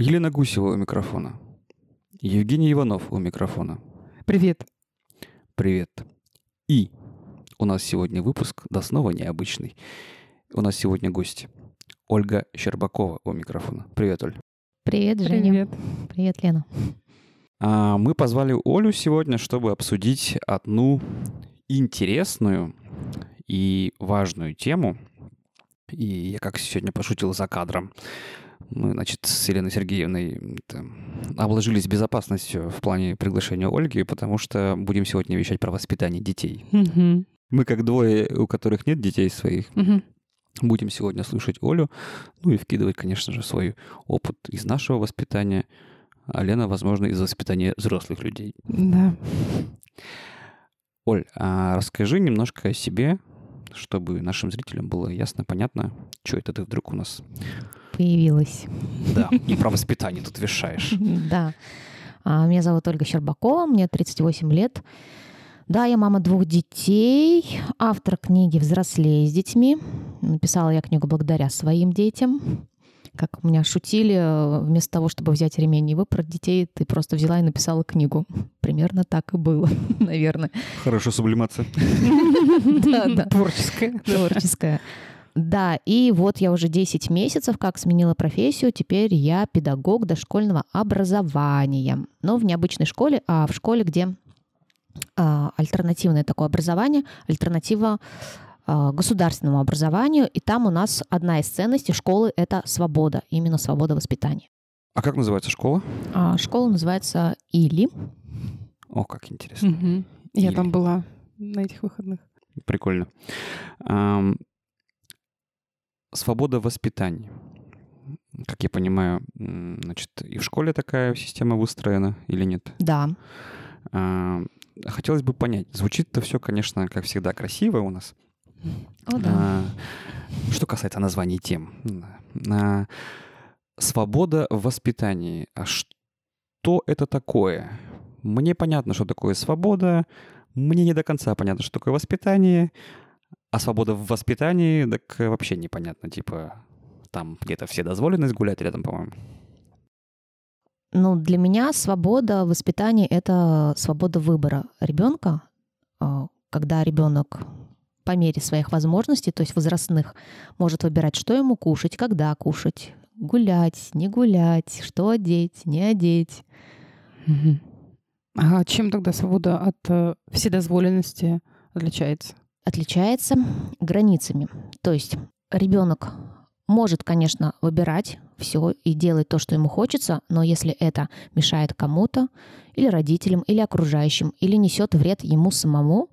Елена Гусева у микрофона. Евгений Иванов у микрофона. Привет. Привет. И у нас сегодня выпуск, да снова необычный. У нас сегодня гость Ольга Щербакова у микрофона. Привет, Оль. Привет, Женя. Привет. Привет, Лена. А, мы позвали Олю сегодня, чтобы обсудить одну интересную и важную тему. И я как сегодня пошутил за кадром. Мы, значит, с Еленой Сергеевной это, обложились безопасностью в плане приглашения Ольги, потому что будем сегодня вещать про воспитание детей. Мгм. Мы как двое, у которых нет детей своих, Мгм. будем сегодня слушать Олю, ну и вкидывать, конечно же, свой опыт из нашего воспитания, а Лена, возможно, из воспитания взрослых людей. Да. Оль, а расскажи немножко о себе, чтобы нашим зрителям было ясно, понятно, что это ты вдруг у нас... Появилась. Да, и про воспитание тут вешаешь. Да. А, Меня зовут Ольга Щербакова, мне 38 лет. Да, я мама двух детей, автор книги «Взрослее с детьми». Написала я книгу благодаря своим детям. Как меня шутили, вместо того, чтобы взять ремень и выпороть детей, ты просто взяла и написала книгу. Примерно так и было, наверное. Хорошо, сублимация. Да, да. Творческая. творческая. Да, и вот я уже 10 месяцев как сменила профессию, теперь я педагог дошкольного образования. Но в необычной школе, а в школе, где а, альтернативное такое образование, альтернатива а, государственному образованию. И там у нас одна из ценностей школы — это свобода, именно свобода воспитания. А как называется школа? А, школа называется ИЛИ. О, как интересно. Мгм. Я Или. там была на этих выходных. Прикольно. Свобода воспитания. Как я понимаю, значит, и в школе такая система выстроена или нет? Да, А, Хотелось бы понять. Звучит-то все, конечно, как всегда, красиво у нас. О, да. А, Что касается названий тем. А, Свобода в воспитании. А что это такое? Мне понятно, что такое свобода. Мне не до конца понятно, что такое воспитание. А свобода в воспитании, так вообще непонятно. Типа, там где-то все дозволенность гулять рядом, по-моему. Ну, для меня свобода воспитания — это свобода выбора ребенка, А, когда ребенок по мере своих возможностей, то есть возрастных, может выбирать, что ему кушать, когда кушать, гулять, не гулять, что одеть, не одеть. Мгм. А чем тогда свобода от э, вседозволенности отличается? Отличается границами. То есть ребенок может, конечно, выбирать все и делать то, что ему хочется, но если это мешает кому-то, или родителям, или окружающим, или несет вред ему самому,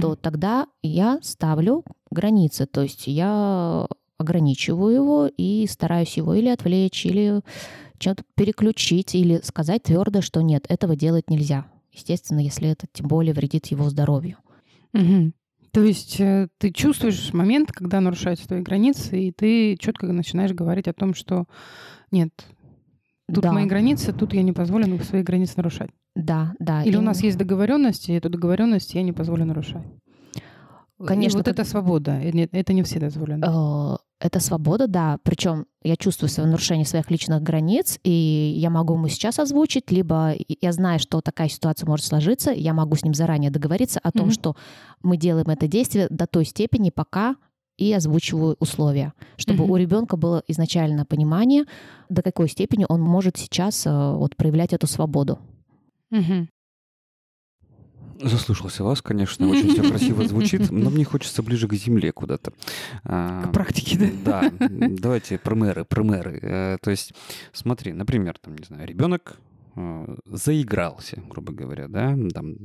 то Мгм. тогда я ставлю границы. То есть я ограничиваю его и стараюсь его или отвлечь, или чем-то переключить, или сказать твердо, что нет, этого делать нельзя. Естественно, если это тем более вредит его здоровью. Мгм. То есть э, ты чувствуешь момент, когда нарушаются твои границы, и ты четко начинаешь говорить о том, что нет, тут да, мои границы, тут я не позволю свои границы нарушать. да, да. Или у именно. нас есть договоренность, и эту договоренность я не позволю нарушать. Конечно, И вот как- это свобода, и это не все дозволено. Это свобода, да. Причем я чувствую свое нарушение своих личных границ, и я могу ему сейчас озвучить, либо я знаю, что такая ситуация может сложиться, я могу с ним заранее договориться о том, Мгм. что мы делаем это действие до той степени, пока и озвучиваю условия, чтобы Мгм. у ребенка было изначально понимание, до какой степени он может сейчас э, вот, проявлять эту свободу. Мгм. Заслушался вас, конечно, очень все красиво звучит, но мне хочется ближе к земле куда-то. А, К практике, да? Да, давайте примеры, примеры. Э, То есть, смотри, например, там, не знаю, ребенок э, заигрался, грубо говоря, да, там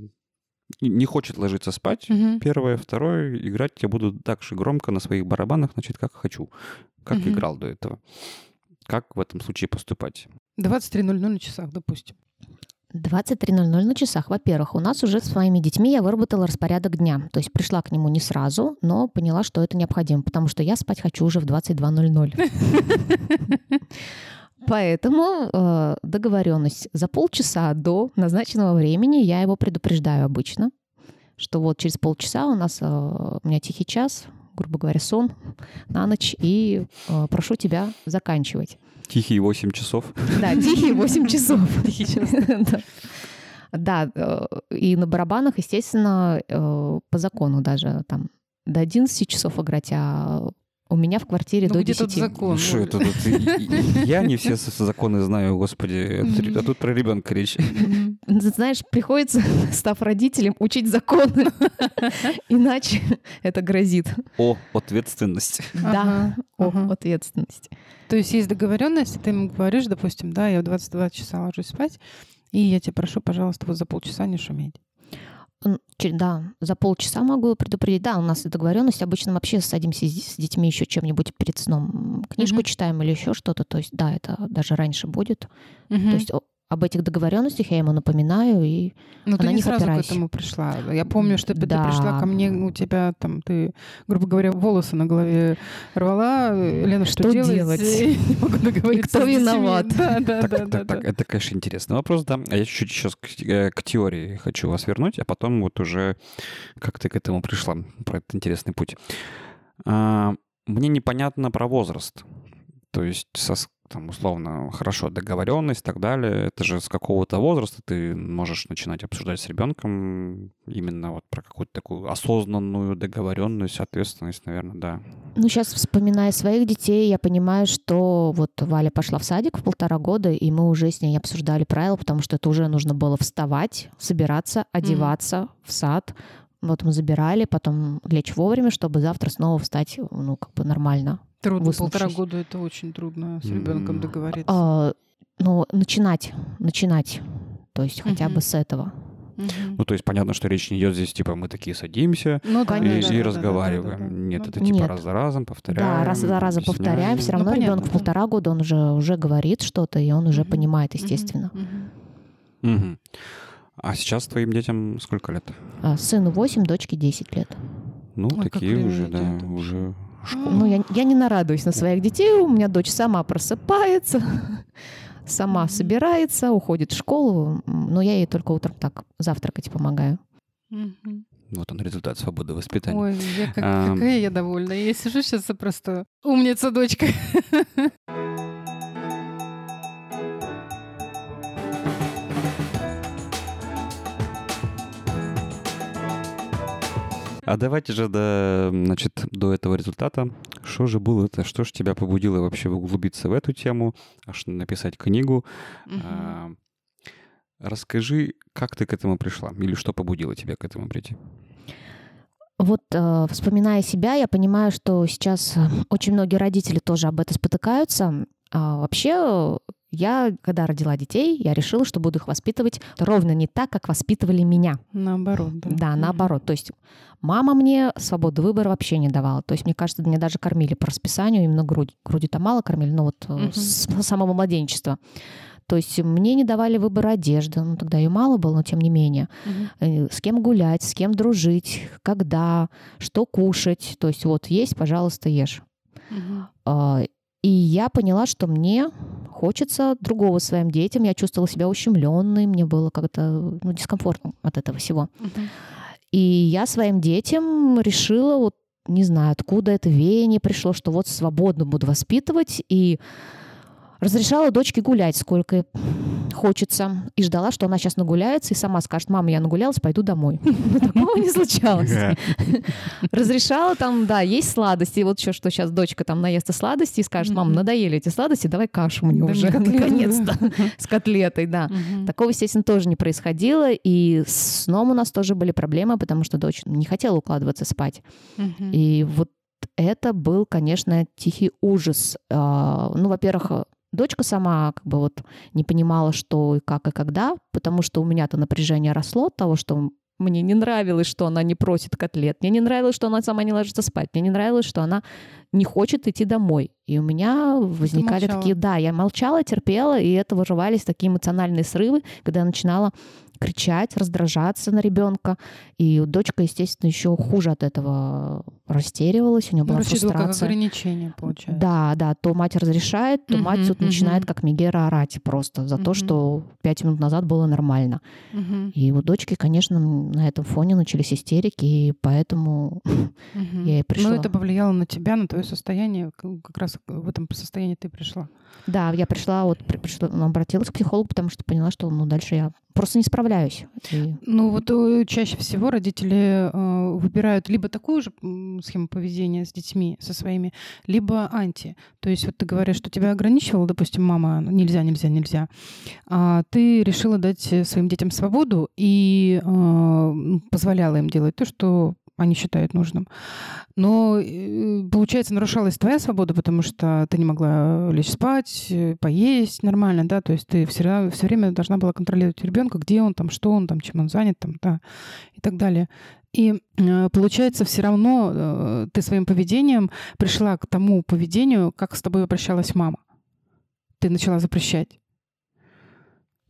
не хочет ложиться спать. Мгм. Первое, второе, играть я буду так же громко на своих барабанах, значит, как хочу, как Мгм. играл до этого. Как в этом случае поступать? 23.00 на часах, допустим. 23.00 на часах. Во-первых, у нас уже с своими детьми я выработала распорядок дня. То есть пришла к нему не сразу, но поняла, что это необходимо, потому что я спать хочу уже в 22.00. Поэтому э, договоренность за полчаса до назначенного времени я его предупреждаю обычно, что вот через полчаса у нас э, у меня тихий час, грубо говоря, сон на ночь, и э, прошу тебя заканчивать. Тихие 8 часов. Да, тихие 8 часов. Да, э, и на барабанах, естественно, э, по закону даже там до 11 часов играть, а у меня в квартире Ну до где тут 10. закон? Что это тут? Я не все законы знаю, господи. А тут про ребенка речь. Знаешь, приходится, став родителем, учить законы, иначе это грозит. О, ответственность. Да, о, ответственность. То есть есть договоренность, и ты ему говоришь, допустим, да, я в 22 часа ложусь спать, и я тебя прошу, пожалуйста, вот за полчаса не шуметь. Да, за полчаса могу предупредить. Да, у нас договоренность. Обычно вообще садимся с детьми еще чем-нибудь перед сном. Книжку Мгм. читаем или еще что-то. То есть, да, это даже раньше будет. Мгм. То есть об этих договоренностях я ему напоминаю. И Ну, ты на не них сразу опираюсь. к этому пришла. Я помню, что ты, ты Да. пришла ко мне, у тебя там, ты, грубо говоря, волосы на голове рвала. э, Лена, что, Что делать? Я не могу договориться кто с детьми. виноват? Да, да, Так, да, так, да, так, да. это, конечно, интересный вопрос, да. А я чуть-чуть сейчас к, э, к теории хочу вас вернуть, а потом вот уже как ты к этому пришла, про этот интересный путь. А, мне непонятно про возраст. То есть, со, с- там, условно, хорошо, договоренность и так далее. Это же с какого-то возраста ты можешь начинать обсуждать с ребенком именно вот про какую-то такую осознанную договоренность, ответственность, наверное, да. ну, сейчас, вспоминая своих детей, я понимаю, что вот Валя пошла в садик в полтора года, и мы уже с ней обсуждали правила, потому что это уже нужно было вставать, собираться, одеваться в сад. Вот мы забирали, потом лечь вовремя, чтобы завтра снова встать, ну, как бы нормально. Трудно, полтора года это очень трудно с ребенком М. договориться. А, ну, начинать, начинать. То есть хотя бы с этого. Ну, то есть понятно, что речь не идет здесь, типа, мы такие садимся, Ну, да, и, да, Конечно. да, и да, да, разговариваем. да, да, да. Нет, Ну, это типа Нет. раз за разом повторяем. да, раз за разом объясняем. повторяем. Все Ну, равно понятно, ребенок в да. полтора года, он уже, уже говорит что-то, и он уже понимает, естественно. Мгм. А сейчас твоим детям сколько лет? А сыну 8, дочке 10 лет. Ну, Ой, такие уже, да, идет вообще. уже школа. Ну, я, я не нарадуюсь на своих детей. У меня дочь сама просыпается, сама собирается, уходит в школу. Но я ей только утром так завтракать помогаю. Вот он результат свободы воспитания. Ой, я как- Ам. какая я довольна. Я сижу сейчас и просто умница, дочка. А давайте же до, значит, до этого результата. Что же было это? Что же тебя побудило вообще углубиться в эту тему, аж написать книгу? А, Расскажи, как ты к этому пришла? Или что побудило тебя к этому прийти? Вот э, вспоминая себя, я понимаю, что сейчас э, очень многие родители тоже об этом спотыкаются. А вообще, я, когда родила детей, я решила, что буду их воспитывать ровно не так, как воспитывали меня. Наоборот, да. Да, наоборот. То есть мама мне свободу выбора вообще не давала. То есть, мне кажется, меня даже кормили по расписанию, именно грудь. Груди-то мало кормили, но вот Мгм. с самого младенчества. То есть мне не давали выбора одежды, ну тогда ее мало было, но тем не менее. Э, С кем гулять, с кем дружить, когда, что кушать. То есть вот есть, пожалуйста, ешь. А, И я поняла, что мне хочется другого своим детям. Я чувствовала себя ущемленной, мне было как-то ну, дискомфортно от этого всего. И я своим детям решила, вот не знаю, откуда это веяние пришло, что вот свободно буду воспитывать. И разрешала дочке гулять, сколько хочется. И ждала, что она сейчас нагуляется и сама скажет, мама, я нагулялась, пойду домой. Такого не случалось. Разрешала там, да, есть сладости. И вот еще, что сейчас дочка там наестся сладости и скажет, мам, Мгм. надоели эти сладости, давай кашу мне уже, наконец-то, с котлетой, да. Такого, естественно, тоже не происходило. И с сном у нас тоже были проблемы, потому что дочь не хотела укладываться спать. И вот это был, конечно, тихий ужас. А, Ну, во-первых, дочка сама как бы вот не понимала, что и как и когда, потому что у меня-то напряжение росло от того, что мне не нравилось, что она не просит котлет, мне не нравилось, что она сама не ложится спать, мне не нравилось, что она не хочет идти домой. И у меня возникали такие, да, я молчала, терпела, и это вырывались такие эмоциональные срывы, когда я начинала кричать, раздражаться на ребенка. И дочка, естественно, еще хуже от этого растеривалась, у нее была Ну, рассчитывала как фрустрация. ограничение, получается. Да, да, то мать разрешает, то мать Мгм, тут начинает мгм. как Мегера орать просто за то, Мгм. что пять минут назад было нормально. Мгм, И у дочки, конечно, на этом фоне начались истерики, и поэтому мгм. я и пришла. Ну, это повлияло на тебя, на твое состояние. Как раз в этом состоянии ты пришла. Да, я пришла, вот при- пришла, ну, обратилась к психологу, потому что поняла, что ну, дальше я просто не справляюсь. И- Ну вот э, чаще всего родители э, выбирают либо такую же схему поведения с детьми, со своими, либо анти. То есть вот ты говоришь, что тебя ограничивала, допустим, мама, ну, нельзя, нельзя, нельзя. А ты решила дать э, своим детям свободу и э, позволяла им делать то, что они считают нужным. Но, э, получается, нарушалась твоя свобода, потому что ты не могла лечь спать, э, поесть нормально, да, то есть ты все, все время должна была контролировать ребенка, где он там, что он там, чем он занят там, да, и так далее. И э, получается, все равно ты своим поведением пришла к тому поведению, как с тобой обращалась мама. Ты начала запрещать.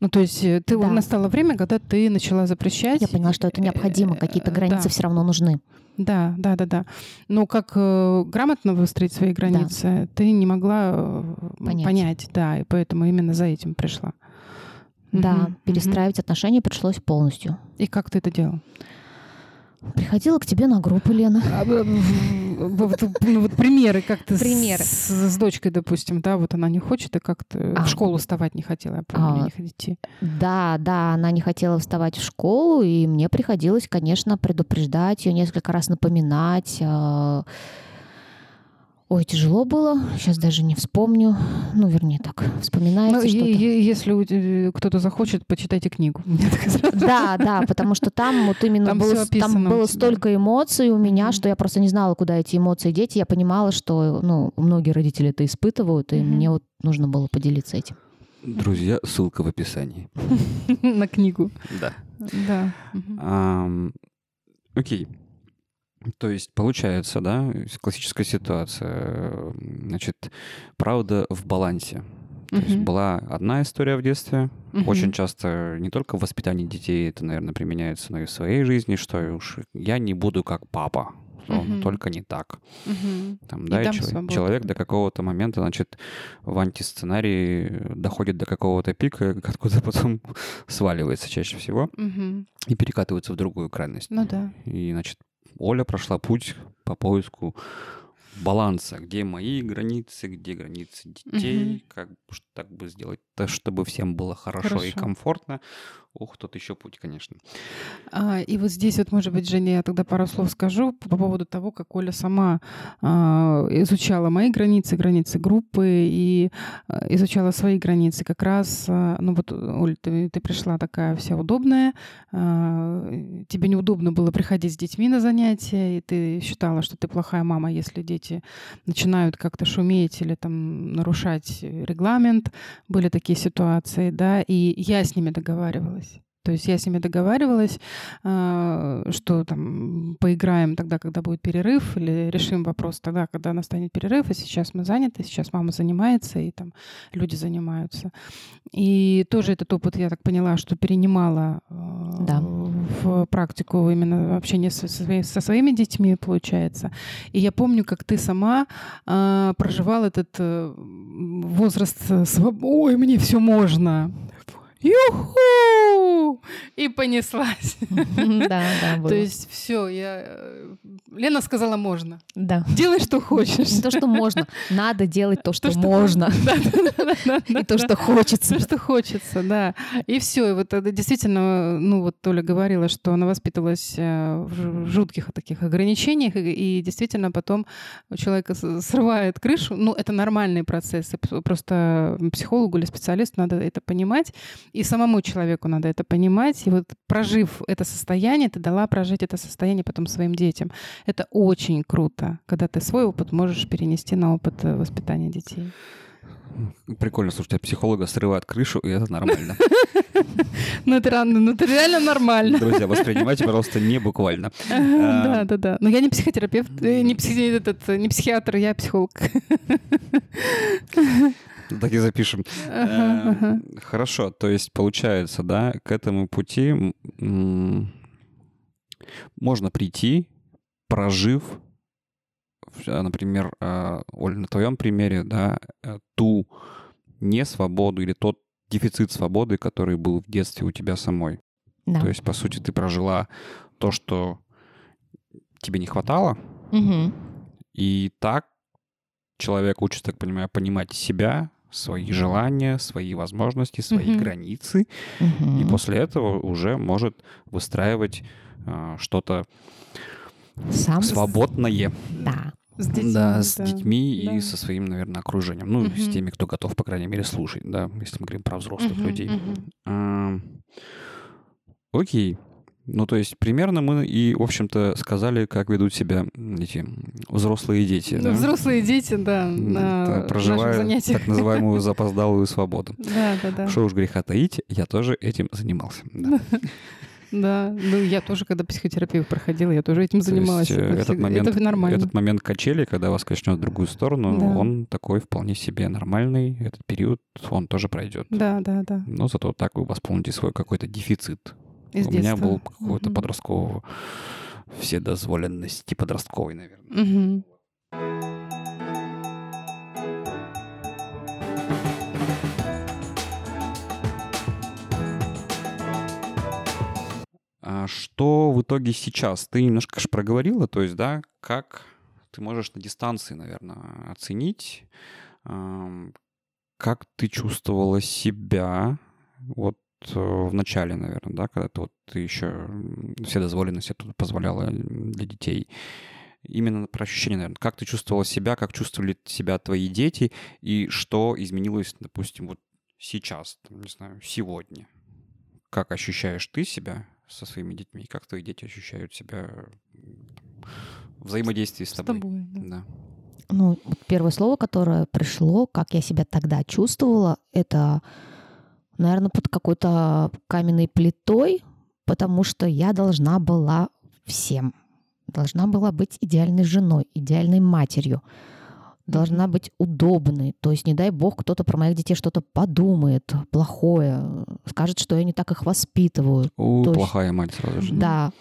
Ну, то есть э, ты, Да. настало время, когда ты начала запрещать. Я поняла, что это необходимо, какие-то Э, границы да. все равно нужны. Да, да, да, да. Но как э, грамотно выстроить свои границы, ты не могла э, Понять. понять. да, и поэтому именно за этим пришла. Да, Мгм, перестраивать отношения пришлось полностью. И как ты это делала? Приходила к тебе на группу, Лена. А, б- Вот ну, вот примеры, как ты с- Примеры. С, с дочкой, допустим, да, вот она не хочет, и как ты А. в школу вставать не хотела, я помню, А. не ходить. Да, да, она не хотела вставать в школу, и мне приходилось, конечно, предупреждать ее, несколько раз напоминать. Ой, тяжело было, сейчас даже не вспомню. Ну, вернее, так, вспоминается Ну, что-то. если э, кто-то захочет, почитайте книгу. Да, да, потому что там вот именно Там было, там было столько эмоций у меня, что я просто не знала, куда эти эмоции деть. Я понимала, что ну, многие родители это испытывают, и мне вот нужно было поделиться этим. Друзья, ссылка в описании. На книгу. Да. Да. Окей. То есть получается, да, классическая ситуация. Значит, правда в балансе. То есть Мгм. была одна история в детстве. Мгм. Очень часто не только в воспитании детей это, наверное, применяется, но и в своей жизни, что уж я не буду как папа. Мгм. только не так. Мгм. Там, да, и дам чел- свободу. человек до какого-то момента, значит, в антисценарии доходит до какого-то пика, откуда потом сваливается чаще всего Мгм. и перекатывается в другую крайность. Ну да. И, значит, Оля прошла путь по поиску баланса, где мои границы, где границы детей, Мгм. как так бы сделать, то, чтобы всем было хорошо, и Хорошо. комфортно. Ух, тут еще путь, конечно. А, и вот здесь вот, может быть, Женя, я тогда пару слов скажу по поводу того, как Оля сама а, изучала мои границы, границы группы и а, изучала свои границы. Как раз, а, ну вот, Оль, ты, ты пришла такая вся удобная, а, тебе неудобно было приходить с детьми на занятия, и ты считала, что ты плохая мама, если дети начинают как-то шуметь или там нарушать регламент. Были такие ситуации, да, и я с ними договаривалась. То есть я с ними договаривалась, а, что там поиграем тогда, когда будет перерыв, или решим вопрос тогда, когда настанет перерыв, и сейчас мы заняты, сейчас мама занимается, и там люди занимаются. И тоже этот опыт, я так поняла, что перенимала а, Да. в практику именно общения со, со своими детьми, получается. И я помню, как ты сама а, проживал этот э, возраст э, Ой, мне все можно. Юху! И понеслась. Да, да, было. То есть все, я... э, Лена сказала можно. Да. Делай, что хочешь. Не то, что можно. Надо делать то, что что- можно. И то, что хочется. Все, что хочется, да. И все. И вот действительно, ну вот Толя говорила, что она воспитывалась э, в жу- жутких таких ограничениях, и, действительно потом у человека срывает крышу. Ну, это нормальные процессы. Просто психологу или специалисту надо это понимать, и самому человеку надо это понимать. И вот прожив это состояние, ты дала прожить это состояние потом своим детям. Это очень круто, когда ты свой опыт можешь перенести на опыт э, воспитания детей. Прикольно, слушайте, психолога срывает крышу, и это нормально. Ну, это, рано- ну, это реально нормально. Друзья, воспринимайте, пожалуйста, не буквально. Да, да, да. Но я не психотерапевт, э, э, не психиатр, я психолог. Так и запишем. Эм, Хорошо, то есть получается, да, к этому пути можно прийти, прожив, э, например, э, Оль, на твоем примере, да, э, ту несвободу или тот дефицит свободы, который был в детстве у тебя самой. Да. То есть, по сути, ты прожила то, что тебе не хватало, Мгм. и так человек учится, так понимаю, понимать себя, свои желания, свои возможности, свои Мгм. границы, Мгм. и после этого уже может выстраивать а, что-то Сам свободное. Да. С детьми, да, с детьми и да. со своим, наверное, окружением. Ну, с Мгм. теми, кто готов, по крайней мере, слушать, да, если мы говорим про взрослых Мгм, людей. мгм. А, Окей. Ну, то есть примерно мы и, в общем-то, сказали, как ведут себя эти взрослые дети. Ну, да? Взрослые дети, да, на проживая так называемую запоздалую свободу. Да, да, да. Что уж греха таить, я тоже этим занимался. да. Да, ну я тоже, когда психотерапию проходила, я тоже этим То занималась. есть, э, Это этот момент, это нормально. этот момент качели, когда вас качнет в другую сторону, Да. он такой вполне себе нормальный. Этот период, он тоже пройдет. Да, да, да. Но зато так вы восполните свой какой-то дефицит. Из У меня детства. был какой-то Мгм. подросткового вседозволенности подростковой, наверное. А что в итоге сейчас? Ты немножко же проговорила, то есть, да, как ты можешь на дистанции, наверное, оценить, как ты чувствовала себя вот в начале, наверное, да, когда ты вот ты еще м, вседозволенность это позволяла для детей. Именно про ощущения, наверное. Как ты чувствовала себя, как чувствовали себя твои дети, и что изменилось, допустим, вот сейчас, там, не знаю, сегодня? Как ощущаешь ты себя со своими детьми, и как твои дети ощущают себя в взаимодействии с С тобой? тобой, да. Да. Ну, вот первое слово, которое пришло, как я себя тогда чувствовала, это, наверное, под какой-то каменной плитой, потому что я должна была всем. Должна была быть идеальной женой, идеальной матерью. Должна быть удобной. То есть, не дай бог, кто-то про моих детей что-то подумает плохое, скажет, что я не так их воспитываю. У, То есть- плохая мать сразу же. Да,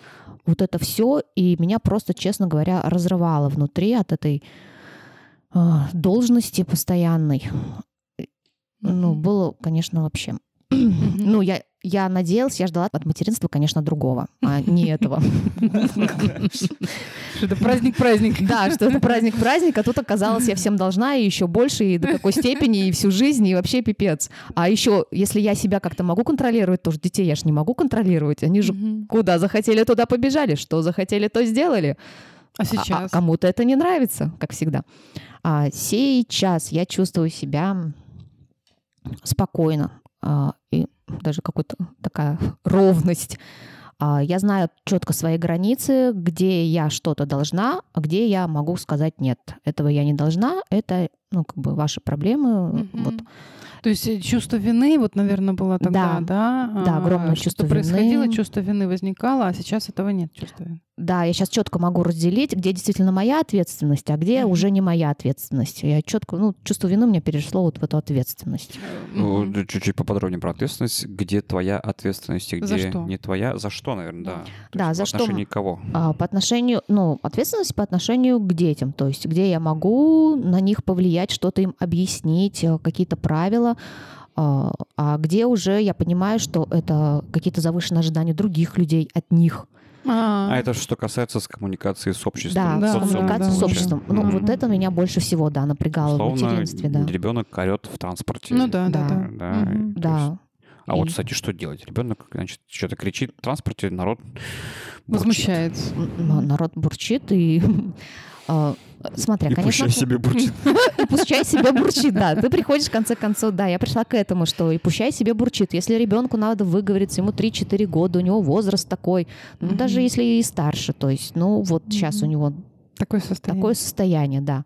вот это все, и меня просто, честно говоря, разрывало внутри от этой а, должности постоянной. Ну, было, конечно, вообще. Ну, я, я надеялась, я ждала от материнства, конечно, другого, а не этого. Что это праздник-праздник. Да, что это праздник-праздник, а тут оказалось, я всем должна, и еще больше, и до какой степени, и всю жизнь, и вообще пипец. А еще, если я себя как-то могу контролировать, то ж детей я же не могу контролировать. Они же куда захотели, туда побежали, что захотели, то сделали. А А- А, сейчас? кому-то это не нравится, как всегда. А сейчас я чувствую себя спокойно. а, и даже какая-то такая ровность. А, я знаю четко свои границы, где я что-то должна, а где я могу сказать нет. Этого я не должна, это ну, как бы ваши проблемы. Мгм. Вот. То есть э, чувство вины, вот, наверное, было тогда, да? Да, А, огромное что чувство происходило, вины. чувство вины возникало, а сейчас этого нет чувства вины. Да, я сейчас четко могу разделить, где действительно моя ответственность, а где Мгм. уже не моя ответственность. Я четко, ну, чувство вины у меня перешло вот в эту ответственность. Ну, д- Чуть-чуть поподробнее про ответственность. Где твоя ответственность и где За что? не твоя? За что, наверное, да. То Да, есть за что отношении кого? А, По отношению, ну, ответственность по отношению к детям, то есть где я могу на них повлиять, что-то им объяснить, э, какие-то правила, а а где уже я понимаю, что это какие-то завышенные ожидания других людей от них. А это что касается с коммуникации с обществом. Да, Да, коммуникацией с обществом. Ну, вот это меня больше всего, да, напрягало в Условно, материнстве, да. ребенок орет в транспорте. Ну да, да, Да. да. А вот, кстати, что делать? Ребенок, значит, что-то кричит в транспорте, народ бурчит. Возмущается. Народ бурчит и... а, Смотря, И конечно, пущай себе бурчит. И пущай себе бурчит, да. Ты приходишь, в конце концов, да, я пришла к этому, что и пущай себе бурчит. Если ребенку надо выговориться, ему 3-4 года, у него возраст такой, ну, даже если и старше, то есть, ну, вот сейчас у него Такое состояние. такое состояние, да.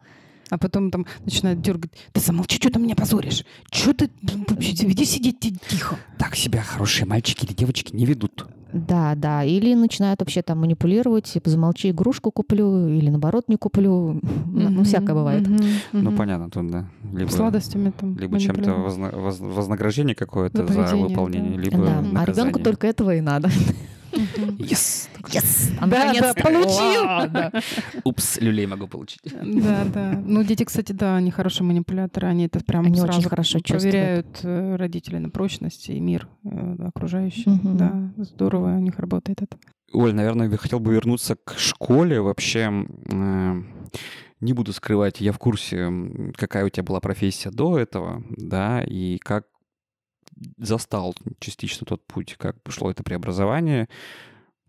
А потом там начинает дергать. Да замолчи, что ты меня позоришь? Что ты вообще? Веди сидеть ти- тихо. Так себя хорошие мальчики или девочки не ведут. Да, да. Или начинают вообще там манипулировать, типа, замолчи, игрушку куплю, или наоборот не куплю. Ну, всякое бывает. Ну, понятно, тут, да. Либо, Сладостями там. либо чем-то возна- воз- вознаграждение какое-то За выполнение, да. либо Да. А ребенку только этого и надо. Yes! Yes! Да, да, получил! Упс, люлей могу получить. Да, да. Ну, дети, кстати, да, они хорошие манипуляторы. Они это прям Они сразу очень хорошо проверяют э, родителей на прочность и мир э, окружающий. Да, здорово у них работает это. Оль, наверное, я хотел бы вернуться к школе. Вообще, э, не буду скрывать, я в курсе, какая у тебя была профессия до этого, да, и как застал частично тот путь, как пошло это преобразование.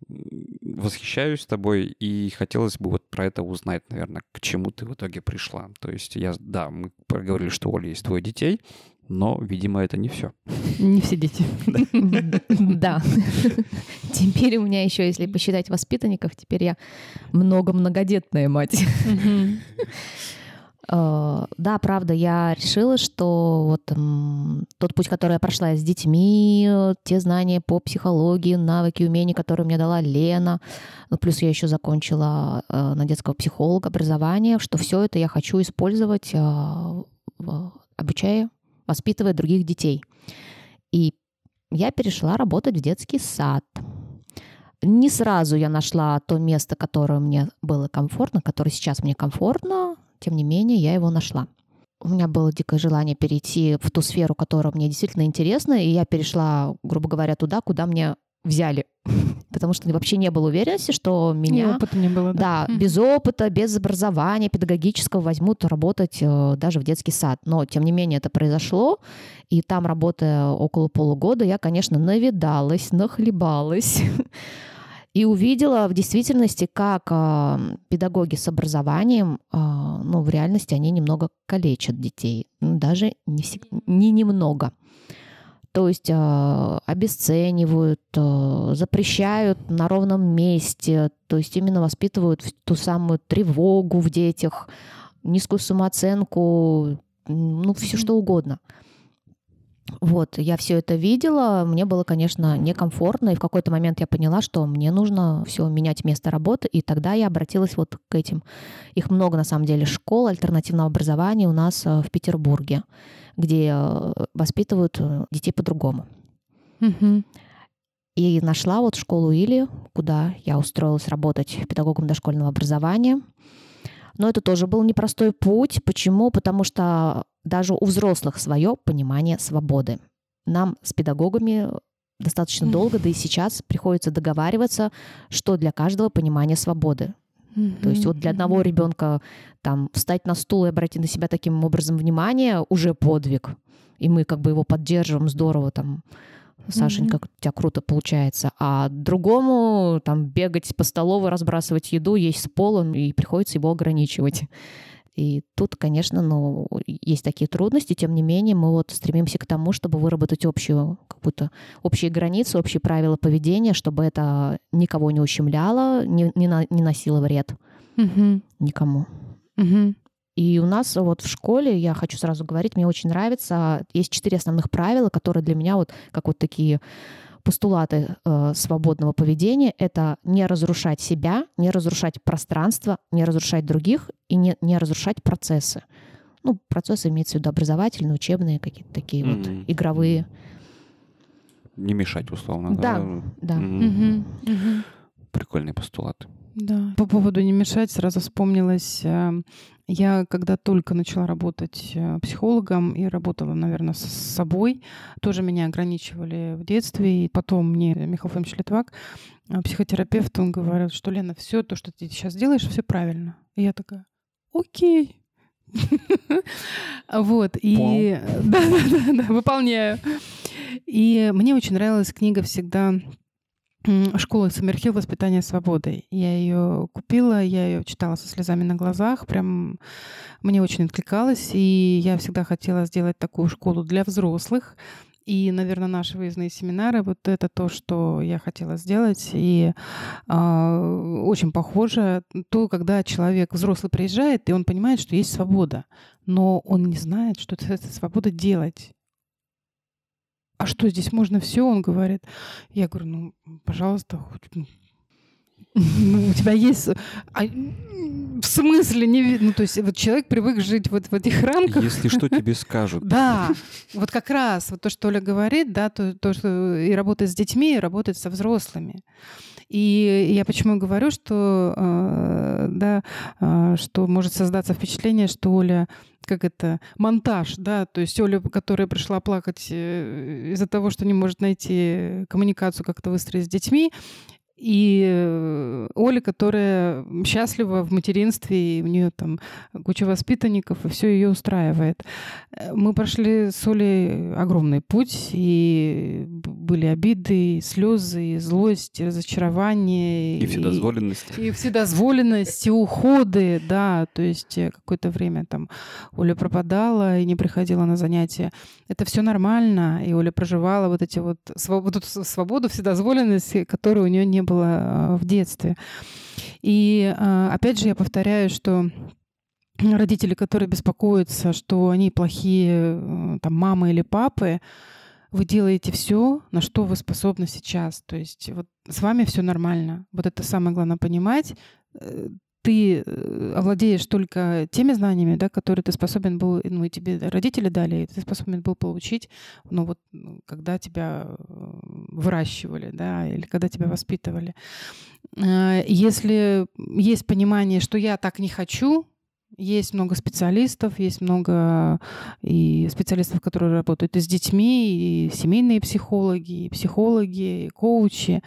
Восхищаюсь тобой, и хотелось бы вот про это узнать, наверное, к чему ты в итоге пришла. То есть я, да, мы проговорили, что у Оли есть двое детей, но, видимо, это не все. Не все дети. Да. Теперь у меня еще, если посчитать воспитанников, теперь я много-многодетная мать. Э, Да, правда, я решила, что вот тот путь, который я прошла с детьми, э, те знания по психологии, навыки, умения, которые мне дала Лена, ну, плюс я еще закончила э, на детского психолога образование, что все это я хочу использовать, обучая, воспитывая других детей. И я перешла работать в детский сад. Не сразу я нашла то место, которое мне было комфортно, которое сейчас мне комфортно, тем не менее, я его нашла. У меня было дикое желание перейти в ту сферу, которая мне действительно интересна, и я перешла, грубо говоря, туда, куда мне взяли. Потому что вообще не было уверенности, что И меня... опыта не было, да? Да, Мгм. без опыта, без образования педагогического возьмут работать э, даже в детский сад. Но, тем не менее, это произошло. И там, работая около полугода, я, конечно, навидалась, нахлебалась. И увидела в действительности, как а, педагоги с образованием, а, ну, в реальности они немного калечат детей. Ну, даже не, не немного. То есть а, обесценивают, а, запрещают на ровном месте, то есть именно воспитывают ту самую тревогу в детях, низкую самооценку, ну, все что угодно. Вот, я все это видела, мне было, конечно, некомфортно, и в какой-то момент я поняла, что мне нужно все менять место работы, и тогда я обратилась вот к этим. Их много, на самом деле, школ альтернативного образования у нас э, в Петербурге, где э, воспитывают э, детей по-другому. Мгм. И нашла вот школу Или, куда я устроилась работать педагогом дошкольного образования. Но это тоже был непростой путь. Почему? Потому что даже у взрослых свое понимание свободы. Нам с педагогами достаточно долго, да и сейчас приходится договариваться, что для каждого понимание свободы. То есть вот для одного ребенка там встать на стул и обратить на себя таким образом внимание уже подвиг. И мы как бы его поддерживаем здорово там. Сашенька, у тебя круто получается. А другому там бегать по столовой, разбрасывать еду, есть с полом, и приходится его ограничивать. И тут, конечно, ну, есть такие трудности, тем не менее, мы вот стремимся к тому, чтобы выработать общую, какую-то общие границы, общие правила поведения, чтобы это никого не ущемляло, не, не, на- не носило вред Мгм. никому. Мгм. И у нас вот в школе, я хочу сразу говорить, мне очень нравится, есть четыре основных правила, которые для меня вот как вот такие постулаты э, свободного поведения. Это не разрушать себя, не разрушать пространство, не разрушать других и не, не разрушать процессы. Ну, процессы имеется в виду образовательные, учебные, какие-то такие вот Мгм. игровые. Не мешать, условно. Да, да. Мгм. Мгм. Мгм. Прикольные постулаты. Да. По поводу не мешать, сразу вспомнилось, э, я когда только начала работать э, психологом и работала, наверное, с собой, тоже меня ограничивали в детстве, и потом мне Михаил Фомич Литвак, э, психотерапевт, он говорил, что, Лена, все то, что ты сейчас делаешь, все правильно. И я такая, окей. Вот, и... Да, да, да, да, выполняю. И мне очень нравилась книга всегда м, «Школа Саммерхилл. Воспитание свободы». Я ее купила, я ее читала со слезами на глазах, прям мне очень откликалось, и я всегда хотела сделать такую школу для взрослых. И, наверное, наши выездные семинары, вот это то, что я хотела сделать. И а, очень похоже то, когда человек взрослый приезжает, и он понимает, что есть свобода, но он не знает, что это, это свобода делать. А что здесь можно все? Он говорит. Я говорю, ну, пожалуйста, хоть ну, у тебя есть... А, в смысле не видно? Ну, то есть вот человек привык жить вот в этих рамках. Если что, тебе скажут. Да, вот как раз вот то, что Оля говорит, да, то, то что и работает с детьми, и работает со взрослыми. И я почему говорю, что, э, да, э, что может создаться впечатление, что Оля как это, монтаж, да, то есть Оля, которая пришла плакать э, из-за того, что не может найти коммуникацию как-то выстроить с детьми, и э, Оля, которая счастлива в материнстве, и у нее там куча воспитанников, и все ее устраивает. Э, мы прошли с Олей огромный путь, и были обиды, и слезы, и злость, и разочарование. И вседозволенность. И, и вседозволенность, и уходы, да. То есть э, какое-то время там Оля пропадала и не приходила на занятия. Это все нормально, и Оля проживала вот эти вот свободу, свободу вседозволенность, которой у нее не было а, в детстве. И а, опять же я повторяю, что родители, которые беспокоятся, что они плохие э, там, мамы или папы, вы делаете все, на что вы способны сейчас. То есть вот с вами все нормально. Вот это самое главное понимать. Ты э, овладеешь только теми знаниями, да, которые ты способен был, ну и тебе родители дали, и ты способен был получить, ну вот когда тебя э, выращивали, да, или когда тебя воспитывали. Э, если есть понимание, что я так не хочу, есть много специалистов, есть много и специалистов, которые работают и с детьми, и семейные психологи, и психологи, и коучи.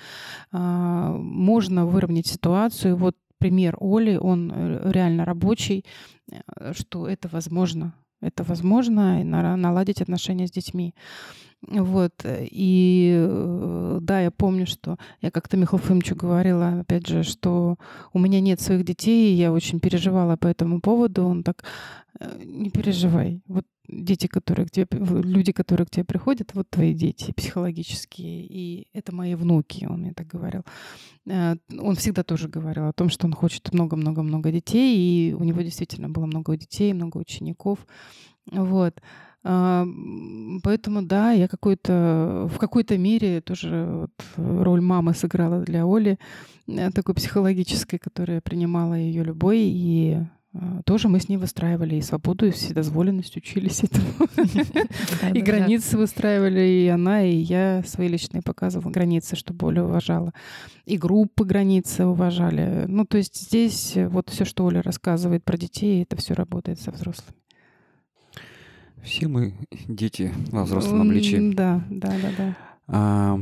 Можно выровнять ситуацию. Вот пример Оли, он э, реально рабочий, э, что это возможно. Это возможно наладить отношения с детьми. Вот. И э, да, я помню, что я как-то Михаилу Фомичу говорила, опять же, что у меня нет своих детей, и я очень переживала по этому поводу. Он так, не переживай. Вот дети, которые к тебе, люди, которые к тебе приходят, вот твои дети психологические, и это мои внуки, он мне так говорил. Э, он всегда тоже говорил о том, что он хочет много-много-много детей, и у него действительно было много детей, много учеников. Вот. А, поэтому, да, я какой-то, в какой-то мере тоже вот роль мамы сыграла для Оли, э, такой психологической, которая принимала ее любой и а, тоже мы с ней выстраивали и свободу, и вседозволенность учились этому. И границы выстраивали, и она, и я свои личные показывала границы, чтобы более уважала. И группы границы уважали. Ну, то есть здесь вот все, что Оля рассказывает про детей, это все работает со взрослыми. Все мы дети во взрослом обличии. Да, да, да, да. А,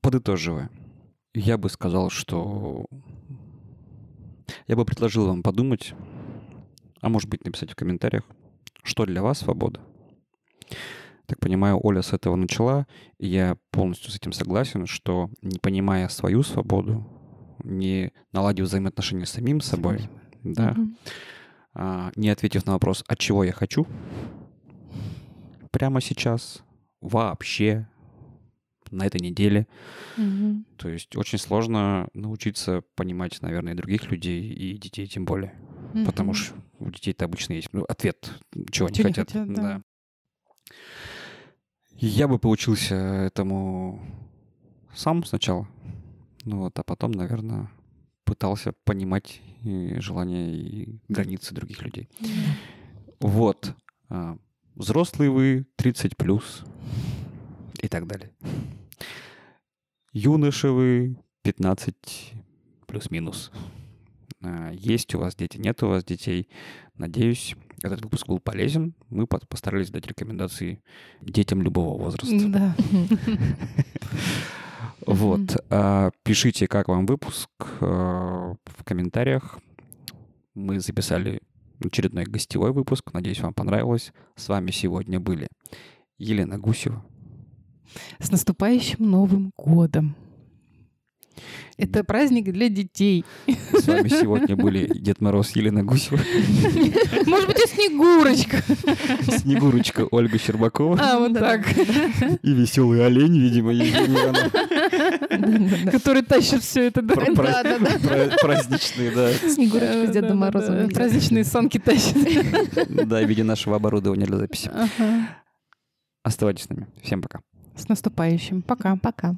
подытоживая, я бы сказал, что я бы предложил вам подумать, а может быть написать в комментариях, что для вас свобода. Так понимаю, Оля с этого начала, и я полностью с этим согласен, что не понимая свою свободу, не наладив взаимоотношения с самим собой, да, угу. А, не ответив на вопрос, от чего я хочу, прямо сейчас, вообще, на этой неделе. Угу. То есть очень сложно научиться понимать, наверное, других людей и детей тем более. Угу. Потому что у детей-то обычно есть ну, ответ, чего они хотят. хотят да. да. Я бы поучился этому сам сначала. Ну вот, а потом, наверное, пытался понимать и желания и границы других людей. Вот. А, взрослые вы, 30 плюс и так далее. Юноши вы 15 плюс-минус. А, есть у вас дети, нет у вас детей. Надеюсь, этот выпуск был полезен. Мы постарались дать рекомендации детям любого возраста. Да. Вот. А, пишите, как вам выпуск а, в комментариях. Мы записали очередной гостевой выпуск. Надеюсь, вам понравилось. С вами сегодня были Елена Гусева, с наступающим Новым годом! Это праздник для детей. С вами сегодня были Дед Мороз Елена Гусева. Может быть, и Снегурочка. Снегурочка Ольга Щербакова. А, вот так. И веселый олень, видимо, Который тащит все это. Праздничные, да. Снегурочка с Дедом Морозом. Праздничные санки тащит. Да, в виде нашего оборудования для записи. Оставайтесь с нами. Всем пока. С наступающим. Пока. Пока.